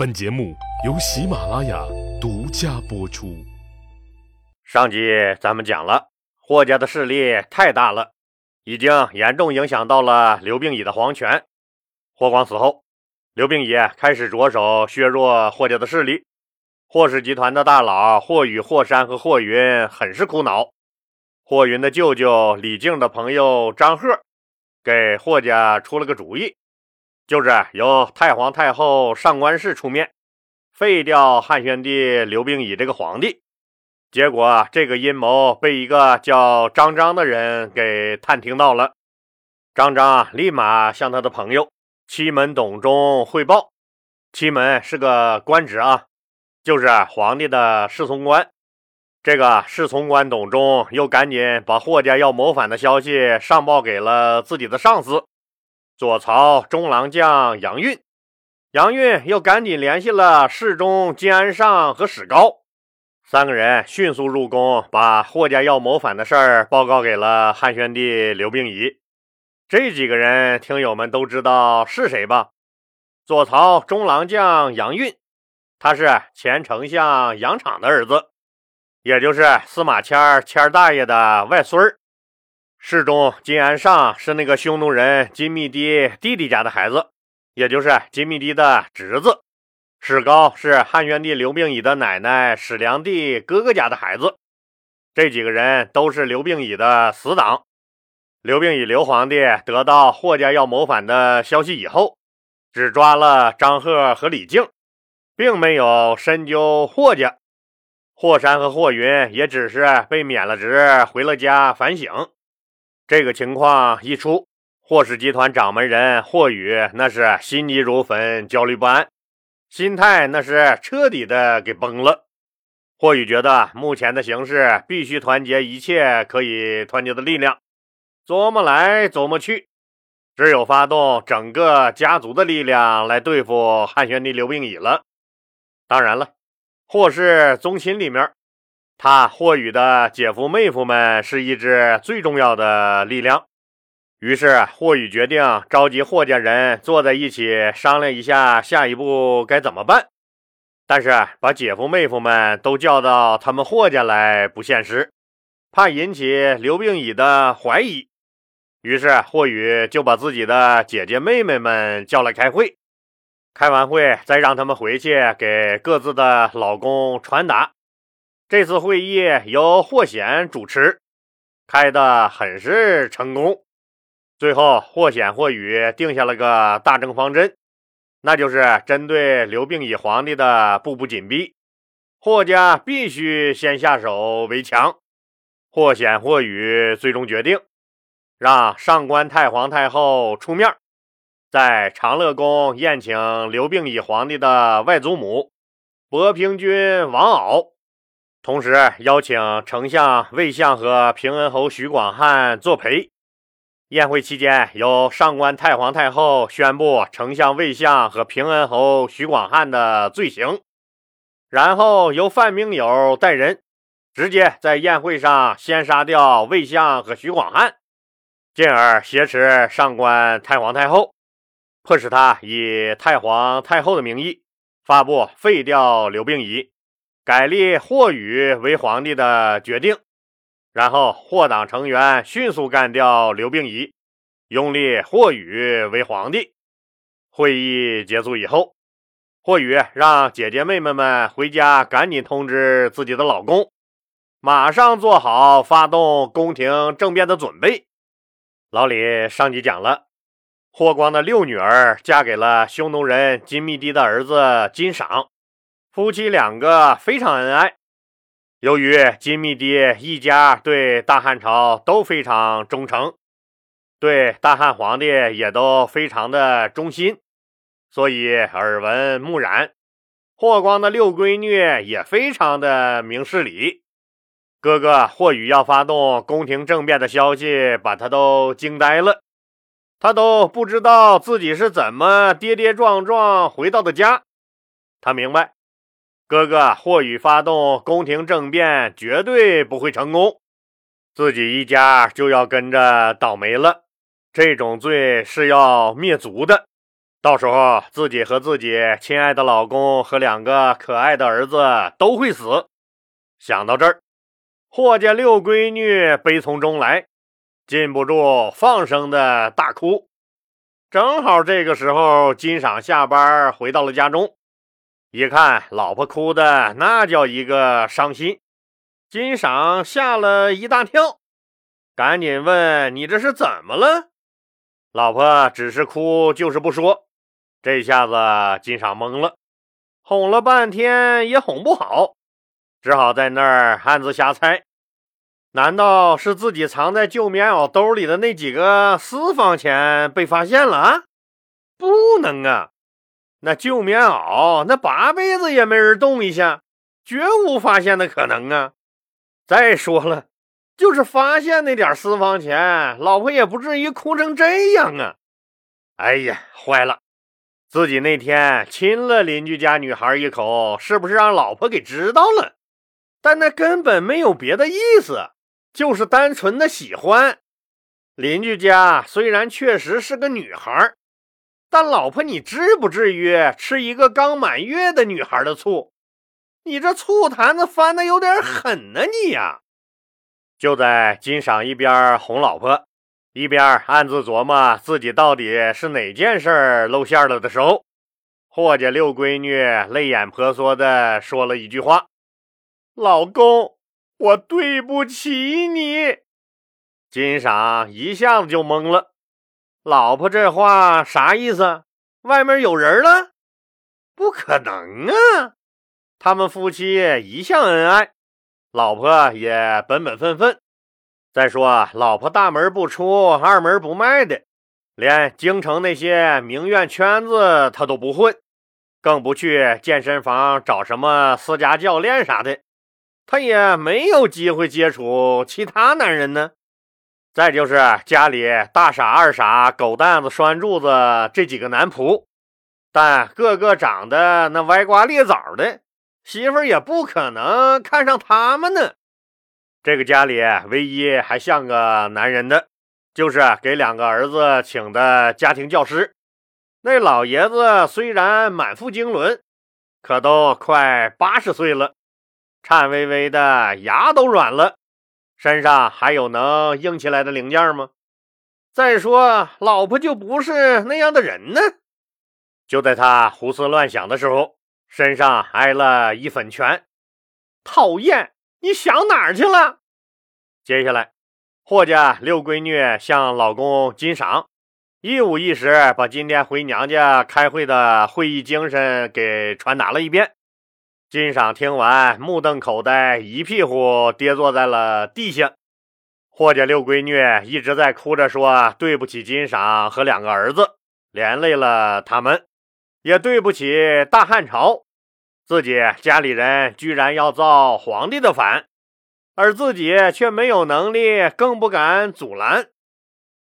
本节目由喜马拉雅独家播出。上集咱们讲了，霍家的势力太大了，已经严重影响到了刘病已的皇权。霍光死后，刘病已开始着手削弱霍家的势力。霍氏集团的大佬霍宇、霍山和霍云很是苦恼。霍云的舅舅李靖的朋友张贺给霍家出了个主意。就是由太皇太后上官氏出面废掉汉宣帝刘病已这个皇帝，结果这个阴谋被一个叫张章的人给探听到了。张章立马向他的朋友七门董忠汇报，七门是个官职啊，就是皇帝的侍从官。这个侍从官董忠又赶紧把霍家要谋反的消息上报给了自己的上司。左曹中郎将杨运，杨运又赶紧联系了侍中金安尚和史高，三个人迅速入宫，把霍家要谋反的事儿报告给了汉宣帝刘病已。这几个人，听友们都知道是谁吧？左曹中郎将杨运，他是前丞相杨敞的儿子，也就是司马迁迁大爷的外孙儿。侍中金安尚是那个匈奴人金密迪弟弟家的孩子，也就是金密迪的侄子。史高是汉宣帝刘病已的奶奶史良娣哥哥家的孩子。这几个人都是刘病已的死党。刘病已刘皇帝得到霍家要谋反的消息以后，只抓了张贺和李靖，并没有深究霍家。霍山和霍云也只是被免了职，回了家反省。这个情况一出，霍氏集团掌门人霍宇那是心急如焚，焦虑不安，心态那是彻底的给崩了。霍宇觉得目前的形势必须团结一切可以团结的力量，琢磨来琢磨去，只有发动整个家族的力量来对付汉宣帝刘病已了。当然了，霍氏宗亲里面。他霍宇的姐夫妹夫们是一支最重要的力量，于是霍宇决定召集霍家人坐在一起商量一下下一步该怎么办。但是把姐夫妹夫们都叫到他们霍家来不现实，怕引起刘病已的怀疑。于是霍宇就把自己的姐姐妹妹们叫来开会，开完会再让他们回去给各自的老公传达。这次会议由霍显主持，开的很是成功。最后，霍显、霍宇定下了个大政方针，那就是针对刘病已皇帝的步步紧逼，霍家必须先下手为强。霍显、霍宇最终决定，让上官太皇太后出面，在长乐宫宴请刘病已皇帝的外祖母博平君王媪。同时邀请丞相魏相和平恩侯徐广汉作陪。宴会期间，由上官太皇太后宣布丞相魏相和平恩侯徐广汉的罪行，然后由范明友带人，直接在宴会上先杀掉魏相和徐广汉，进而挟持上官太皇太后，迫使他以太皇太后的名义发布废掉刘病已。改立霍宇为皇帝的决定，然后霍党成员迅速干掉刘病已，拥立霍宇为皇帝。会议结束以后，霍宇让姐姐妹妹们回家，赶紧通知自己的老公，马上做好发动宫廷政变的准备。老李上集讲了，霍光的六女儿嫁给了匈奴人金密迪的儿子金赏。夫妻两个非常恩爱。由于金密迪一家对大汉朝都非常忠诚，对大汉皇帝也都非常的忠心，所以耳闻目染。霍光的六闺女也非常的明事理。哥哥霍宇要发动宫廷政变的消息，把他都惊呆了。他都不知道自己是怎么跌跌撞撞回到的家。他明白。哥哥霍宇发动宫廷政变，绝对不会成功，自己一家就要跟着倒霉了。这种罪是要灭族的。到时候自己和自己亲爱的老公和两个可爱的儿子都会死。想到这儿，霍家六闺女悲从中来，禁不住放声的大哭。正好这个时候，金赏下班回到了家中，一看老婆哭的那叫一个伤心，金赏吓了一大跳，赶紧问：“你这是怎么了？”老婆只是哭，就是不说。这下子金赏懵了，哄了半天也哄不好。只好在那儿暗自瞎猜：难道是自己藏在旧棉袄兜里的那几个私房钱被发现了啊？不能啊！那旧棉袄那八辈子也没人动一下，绝无发现的可能啊！再说了，就是发现那点私房钱，老婆也不至于哭成这样啊！哎呀，坏了！自己那天亲了邻居家女孩一口，是不是让老婆给知道了？但那根本没有别的意思，就是单纯的喜欢。邻居家虽然确实是个女孩，但老婆你至不至于吃一个刚满月的女孩的醋。你这醋坛子翻的有点狠呢，你呀！就在金赏一边哄老婆，一边暗自琢磨自己到底是哪件事露馅了的时候，霍家六闺女泪眼婆娑的说了一句话。老公，我对不起你。金赏一下子就懵了，老婆这话啥意思？外面有人了？不可能啊！他们夫妻一向恩爱，老婆也本本分分。再说，老婆大门不出，二门不迈的，连京城那些名媛圈子她都不混，更不去健身房找什么私家教练啥的。他也没有机会接触其他男人呢。再就是家里大傻、二傻、狗蛋子、拴柱子这几个男仆，但个个长得那歪瓜裂枣的，媳妇也不可能看上他们呢。这个家里唯一还像个男人的，就是给两个儿子请的家庭教师。那老爷子虽然满腹经纶，可都快八十岁了。颤巍巍的牙都软了，身上还有能硬起来的零件吗？再说，老婆就不是那样的人呢。就在他胡思乱想的时候，身上挨了一粉拳。讨厌，你想哪儿去了？接下来，霍家六闺女向老公金赏一五一十把今天回娘家开会的会议精神给传达了一遍。金赏听完，目瞪口呆，一屁股跌坐在了地下。霍家六闺女一直在哭着说：“对不起，金赏和两个儿子，连累了他们，也对不起大汉朝，自己家里人居然要造皇帝的反，而自己却没有能力，更不敢阻拦。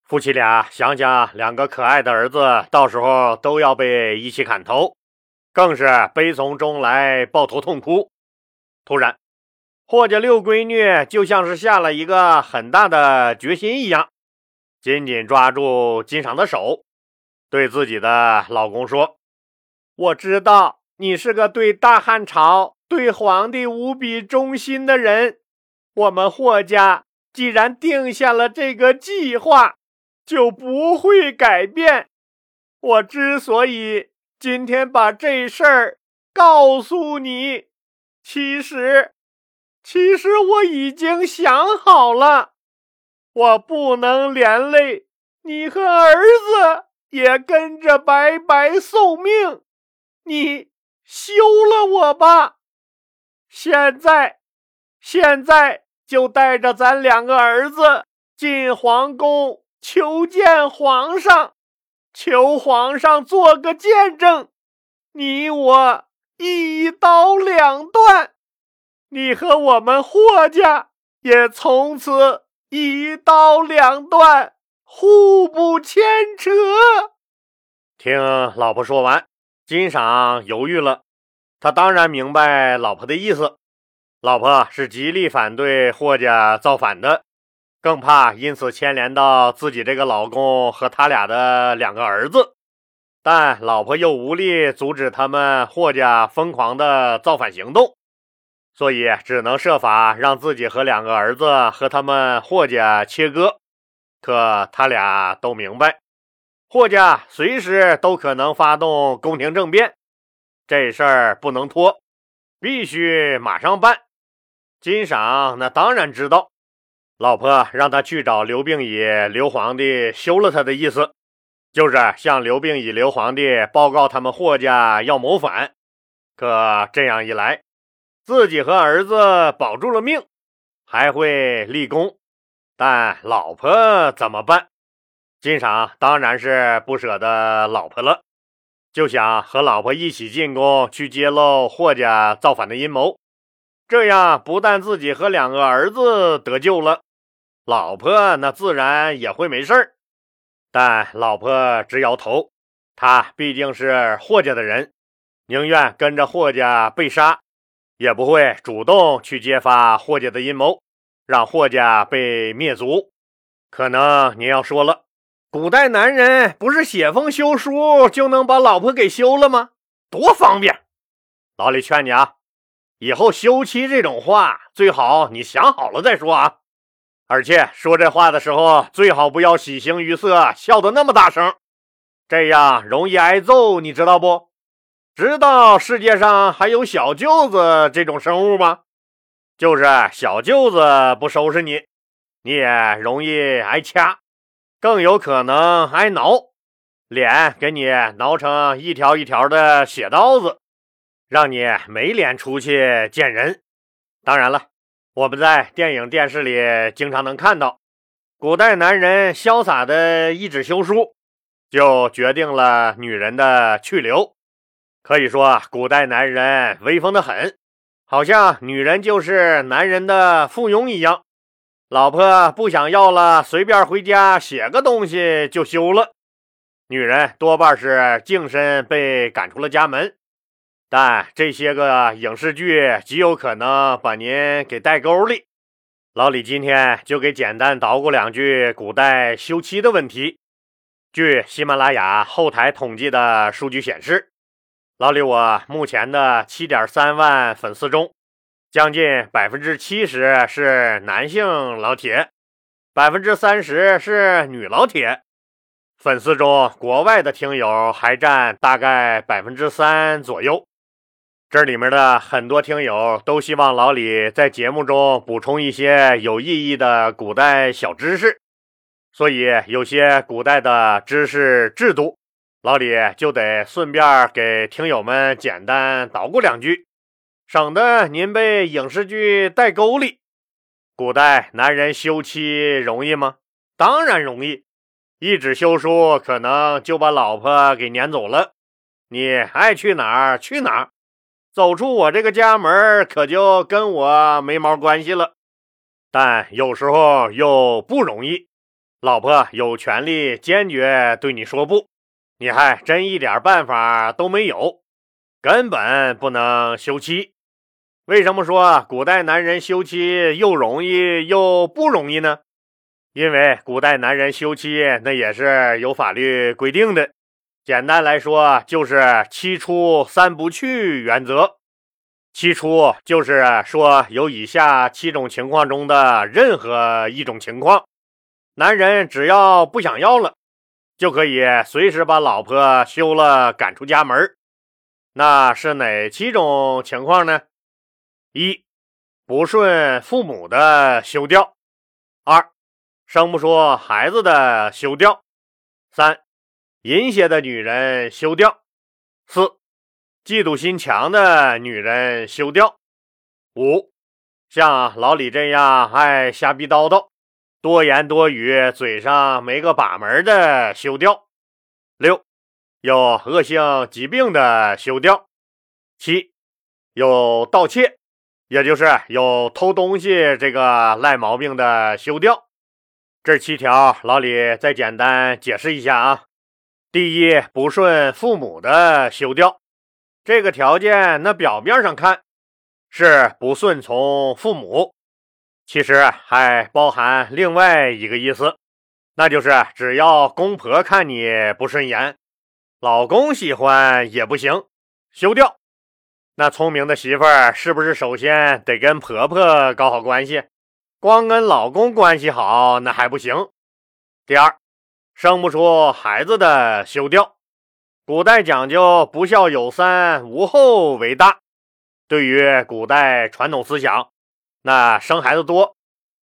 夫妻俩想想，两个可爱的儿子，到时候都要被一起砍头。”更是悲从中来，抱头痛哭。突然，霍家六闺女就像是下了一个很大的决心一样，紧紧抓住金赏的手，对自己的老公说：“我知道你是个对大汉朝、对皇帝无比忠心的人。我们霍家既然定下了这个计划，就不会改变。我之所以……”今天把这事儿告诉你，其实，其实我已经想好了，我不能连累你和儿子也跟着白白送命，你休了我吧。现在，现在就带着咱两个儿子进皇宫求见皇上。求皇上做个见证，你我一刀两断，你和我们霍家也从此一刀两断，互不牵扯。听老婆说完，金赏犹豫了。他当然明白老婆的意思，老婆是极力反对霍家造反的。更怕因此牵连到自己这个老公和他俩的两个儿子，但老婆又无力阻止他们霍家疯狂的造反行动，所以只能设法让自己和两个儿子和他们霍家切割。可他俩都明白，霍家随时都可能发动宫廷政变，这事儿不能拖，必须马上办。金赏那当然知道，老婆让他去找刘病已刘皇帝休了他的意思。就是向刘病已刘皇帝报告他们霍家要谋反，可这样一来，自己和儿子保住了命，还会立功，但老婆怎么办？金赏当然是不舍得老婆了，就想和老婆一起进宫去揭露霍家造反的阴谋，这样不但自己和两个儿子得救了，老婆那自然也会没事儿。但老婆直摇头，他毕竟是霍家的人，宁愿跟着霍家被杀，也不会主动去揭发霍家的阴谋，让霍家被灭族。可能你要说了，古代男人不是写封休书就能把老婆给休了吗？多方便！老李劝你啊，以后休妻这种话，最好你想好了再说啊。而且说这话的时候，最好不要喜形于色，笑得那么大声，这样容易挨揍，你知道不？知道世界上还有小舅子这种生物吗？就是小舅子不收拾你，你也容易挨掐，更有可能挨挠，脸给你挠成一条一条的血刀子，让你没脸出去见人。当然了。我们在电影、电视里经常能看到，古代男人潇洒的一纸休书，就决定了女人的去留。可以说，古代男人威风的很，好像女人就是男人的附庸一样。老婆不想要了，随便回家写个东西就休了。女人多半是净身被赶出了家门。但这些个影视剧极有可能把您给带沟里。老李今天就给简单捣鼓两句古代休妻的问题。据喜马拉雅后台统计的数据显示，老李我目前的七点三万粉丝中，将近百分之七十是男性老铁，百分之三十是女老铁。粉丝中国外的听友还占大概百分之三左右。这里面的很多听友都希望老李在节目中补充一些有意义的古代小知识，所以有些古代的知识制度，老李就得顺便给听友们简单捣鼓两句，省得您被影视剧带沟里。古代男人休妻容易吗？当然容易，一纸休书可能就把老婆给撵走了，你爱去哪儿去哪儿。走出我这个家门，可就跟我没毛关系了。但有时候又不容易，老婆有权利坚决对你说不，你还真一点办法都没有，根本不能休妻。为什么说古代男人休妻又容易又不容易呢？因为古代男人休妻那也是有法律规定的。简单来说，就是七出三不去原则。七出就是说，有以下七种情况中的任何一种情况，男人只要不想要了，就可以随时把老婆休了，赶出家门。那是哪七种情况呢？一、不顺父母的休掉；二、生不出孩子的休掉；三。淫邪的女人休掉，四，嫉妒心强的女人休掉，五，像老李这样爱瞎逼叨叨、多言多语、嘴上没个把门的休掉，六，有恶性疾病的休掉，七，有盗窃，也就是有偷东西这个赖毛病的休掉。这七条，老李再简单解释一下啊。第一，不顺父母的休掉，这个条件，那表面上看是不顺从父母，其实还包含另外一个意思，那就是只要公婆看你不顺眼，老公喜欢也不行，休掉。那聪明的媳妇儿是不是首先得跟婆婆搞好关系？光跟老公关系好那还不行。第二，生不出孩子的休掉。古代讲究不孝有三，无后为大。对于古代传统思想，那生孩子多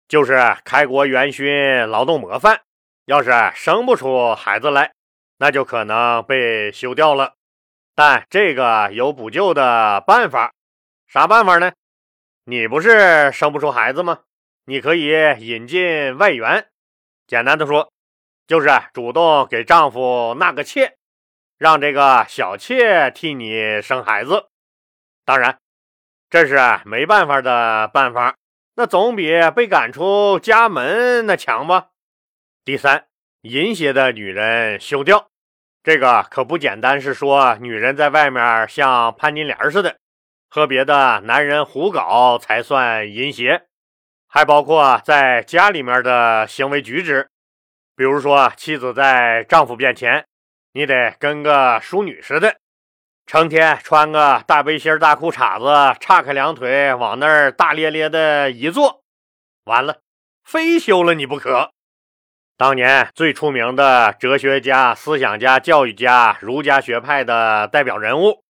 就是开国元勋、劳动模范。要是生不出孩子来，那就可能被休掉了。但这个有补救的办法，啥办法呢？你不是生不出孩子吗？你可以引进外援。简单的说。就是主动给丈夫纳个妾，让这个小妾替你生孩子。当然，这是没办法的办法，那总比被赶出家门那强吧。第三，淫邪的女人休掉，这个可不简单，是说女人在外面像潘金莲似的，和别的男人胡搞才算淫邪，还包括在家里面的行为举止。比如说，妻子在丈夫面前，你得跟个淑女似的，成天穿个大背心、大裤衩子，叉开两腿往那儿大咧咧的一坐，完了，非休了你不可。当年最出名的哲学家、思想家、教育家，儒家学派的代表人物，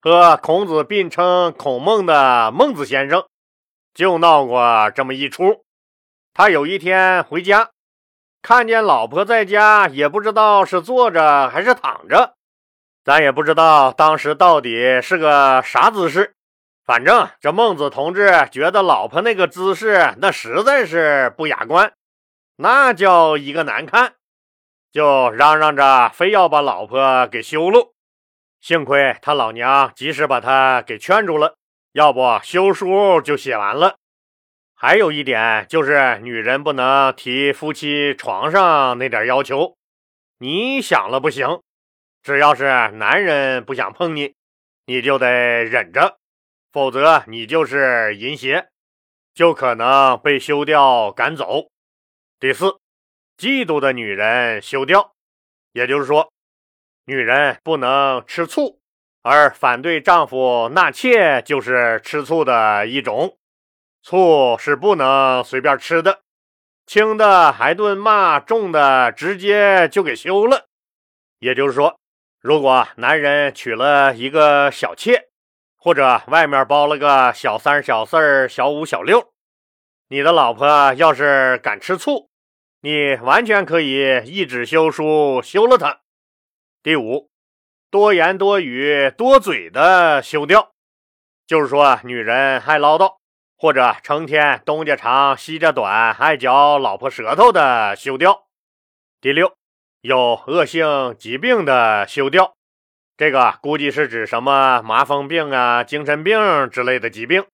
和孔子并称孔孟的孟子先生，就闹过这么一出。他有一天回家。看见老婆在家，也不知道是坐着还是躺着，咱也不知道当时到底是个啥姿势。反正这孟子同志觉得老婆那个姿势，那实在是不雅观，那叫一个难看，就嚷嚷着非要把老婆给休了。幸亏他老娘及时把他给劝住了，要不休书就写完了。还有一点就是，女人不能提夫妻床上那点要求，你想了不行。只要是男人不想碰你，你就得忍着，否则你就是淫邪，就可能被休掉赶走。第四，嫉妒的女人休掉，也就是说，女人不能吃醋，而反对丈夫纳妾就是吃醋的一种。醋是不能随便吃的，轻的还顿骂，重的直接就给休了。也就是说，如果男人娶了一个小妾，或者外面包了个小三、小四、小五、小六，你的老婆要是敢吃醋，你完全可以一纸休书休了她。第五，多言多语多嘴的休掉，就是说女人爱唠叨。或者成天东家长西家短，爱嚼老婆舌头的休掉。第六，有恶性疾病的休掉，这个估计是指什么麻风病啊、精神病之类的疾病。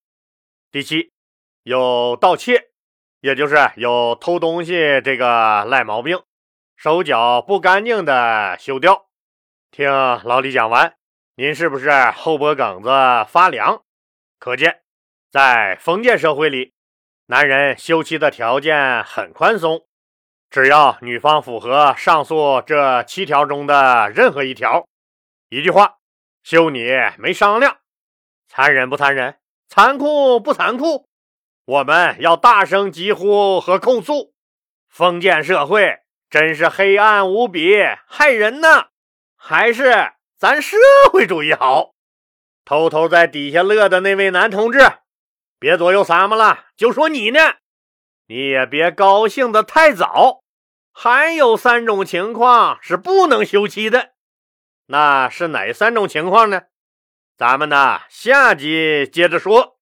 第七，有盗窃，也就是有偷东西这个赖毛病，手脚不干净的休掉。听老李讲完，您是不是后脖梗子发凉？可见。在封建社会里，男人休妻的条件很宽松，只要女方符合上述这七条中的任何一条，一句话，休你没商量。残忍不残忍？残酷不残酷？我们要大声疾呼和控诉：封建社会真是黑暗无比，害人呐！还是咱社会主义好？偷偷在底下乐的那位男同志。别左右咱们了，就说你呢，你也别高兴的太早。还有三种情况是不能休妻的，那是哪三种情况呢？咱们呢，下集接着说。